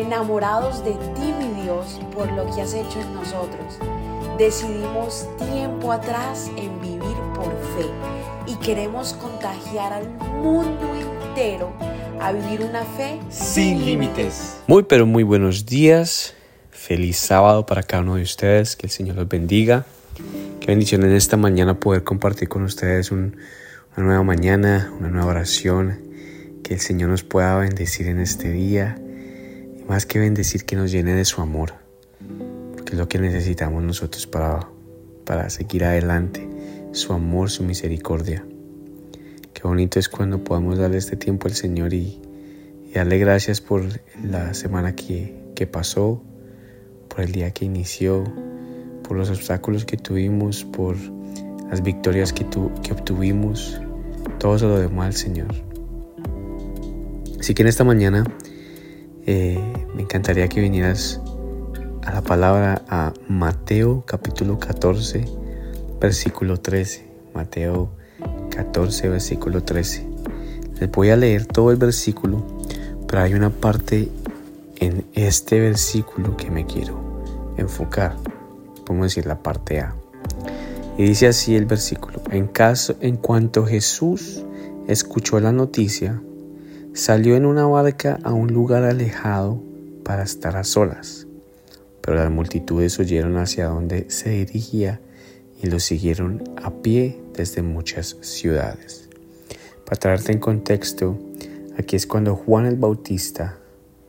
enamorados de ti, mi Dios, por lo que has hecho en nosotros. Decidimos tiempo atrás en vivir por fe y queremos contagiar al mundo entero a vivir una fe sin límites. Muy pero muy buenos días. Feliz sábado para cada uno de ustedes. Que el Señor los bendiga. Qué bendición en esta mañana poder compartir con ustedes una nueva mañana, una nueva oración. Que el Señor nos pueda bendecir en este día. Y más que bendecir, que nos llene de su amor. Porque es lo que necesitamos nosotros para, para seguir adelante. Su amor, su misericordia. Qué bonito es cuando podemos darle este tiempo al Señor y, darle gracias por la semana que, pasó, por el día que inició, por los obstáculos que tuvimos, por las victorias que, que obtuvimos. Todo se lo demos al Señor. Así que en esta mañana eh, me encantaría que vinieras a la palabra a Mateo capítulo 14, versículo 13. Mateo 14, versículo 13. Les voy a leer todo el versículo, pero hay una parte en este versículo que me quiero enfocar. Podemos decir la parte A. Y dice así el versículo. En, caso, en cuanto Jesús escuchó la noticia, salió en una barca a un lugar alejado para estar a solas. Pero las multitudes oyeron hacia dónde se dirigía y lo siguieron a pie desde muchas ciudades. Para traerte en contexto, aquí es cuando Juan el Bautista,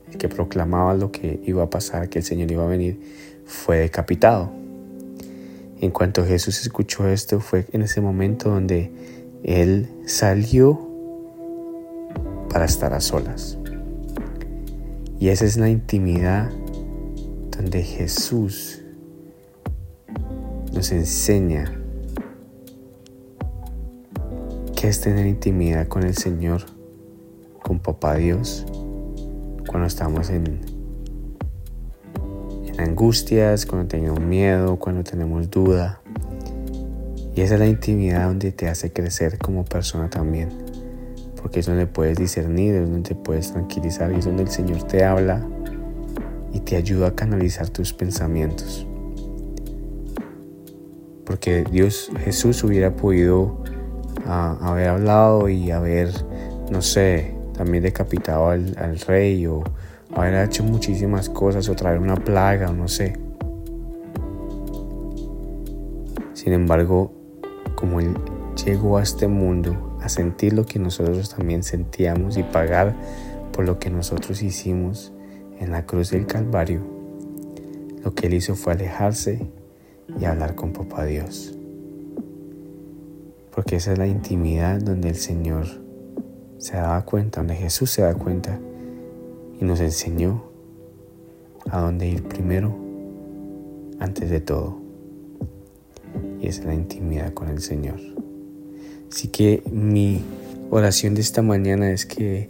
el que proclamaba lo que iba a pasar, que el Señor iba a venir, fue decapitado. En cuanto Jesús escuchó esto, fue en ese momento donde él salió para estar a solas. Y esa es la intimidad donde Jesús nos enseña qué es tener intimidad con el Señor, con Papá Dios, cuando estamos en, en angustias, cuando tenemos miedo, cuando tenemos duda. Y esa es la intimidad donde te hace crecer como persona también. Porque es donde puedes discernir, es donde te puedes tranquilizar y es donde el Señor te habla y te ayuda a canalizar tus pensamientos porque Dios, Jesús hubiera podido ah, haber hablado y haber, no sé, también decapitado al, al, rey o haber hecho muchísimas cosas o traer una plaga o no sé. Sin embargo, como Él llegó a este mundo a sentir lo que nosotros también sentíamos y pagar por lo que nosotros hicimos en la cruz del Calvario, lo que Él hizo fue alejarse y hablar con Papá Dios. Porque esa es la intimidad donde el Señor se daba cuenta, donde Jesús se da cuenta y nos enseñó a dónde ir primero, antes de todo. Y esa es la intimidad con el Señor. Así que mi oración de esta mañana es que,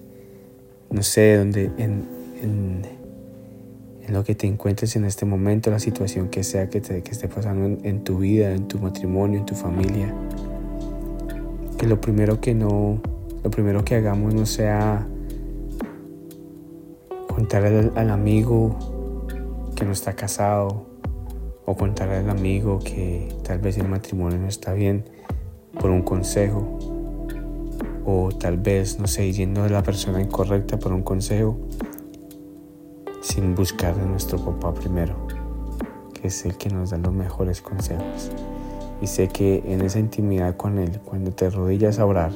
no sé, dónde en, en lo que te encuentres en este momento, la situación que sea que, te, que esté pasando en, tu vida, en tu matrimonio, en tu familia. Que lo primero que no, lo primero que hagamos no sea contarle al, amigo que no está casado o contarle al amigo que tal vez el matrimonio no está bien por un consejo o tal vez, no sé, yendo de la persona incorrecta por un consejo sin buscar de nuestro papá primero, que es el que nos da los mejores consejos. Y sé que en esa intimidad con Él, cuando te rodillas a orar,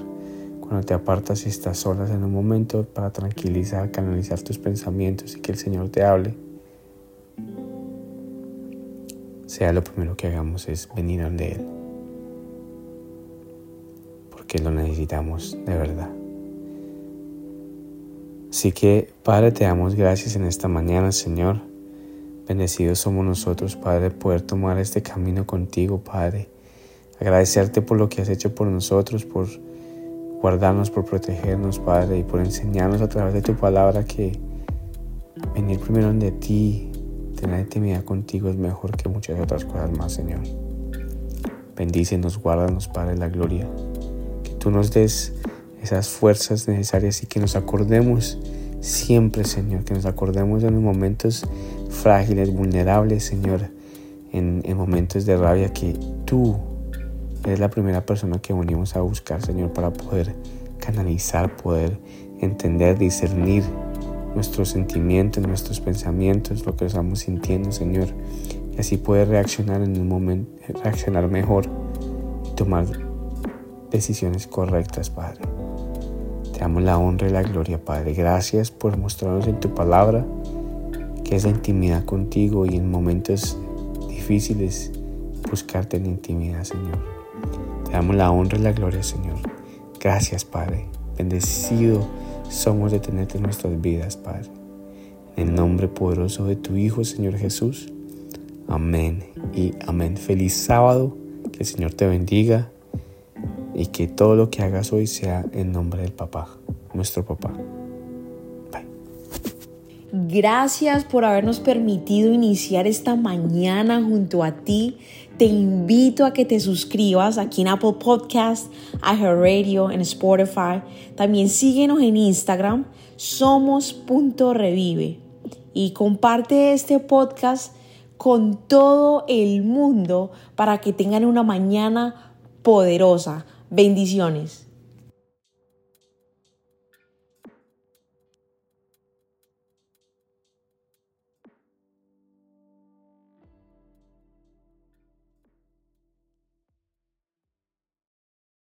cuando te apartas y estás solas en un momento para tranquilizar, canalizar tus pensamientos y que el Señor te hable, sea lo primero que hagamos es venir ante Él. Porque lo necesitamos de verdad. Así que, Padre, te damos gracias en esta mañana, Señor. Bendecidos somos nosotros, Padre, poder tomar este camino contigo, Padre. Agradecerte por lo que has hecho por nosotros, por guardarnos, por protegernos, Padre, y por enseñarnos a través de tu palabra que venir primero de ti, tener intimidad contigo es mejor que muchas otras cosas más, Señor. Bendícenos, guárdanos, Padre, la gloria. Tú nos des esas fuerzas necesarias y que nos acordemos siempre, Señor, que nos acordemos en los momentos frágiles, vulnerables, Señor, en, en momentos de rabia, que tú eres la primera persona que venimos a buscar, Señor, para poder canalizar, poder entender, discernir nuestros sentimientos, nuestros pensamientos, lo que estamos sintiendo, Señor. Y así poder reaccionar en un momento, reaccionar mejor y tomar decisiones correctas, Padre. Te damos la honra y la gloria, Padre. Gracias por mostrarnos en tu palabra que es la intimidad contigo y en momentos difíciles buscarte en intimidad, Señor. Te damos la honra y la gloria, Señor. Gracias, Padre. Bendecido somos de tenerte en nuestras vidas, Padre. En el nombre poderoso de tu Hijo, Señor Jesús. Amén y amén. Feliz sábado. Que el Señor te bendiga y que todo lo que hagas hoy sea en nombre del papá, nuestro papá. Bye. Gracias por habernos permitido iniciar esta mañana junto a ti. Te invito a que te suscribas aquí en Apple Podcast, Radio, en Spotify. También síguenos en Instagram, somos.revive. Y comparte este podcast con todo el mundo para que tengan una mañana poderosa. Bendiciones.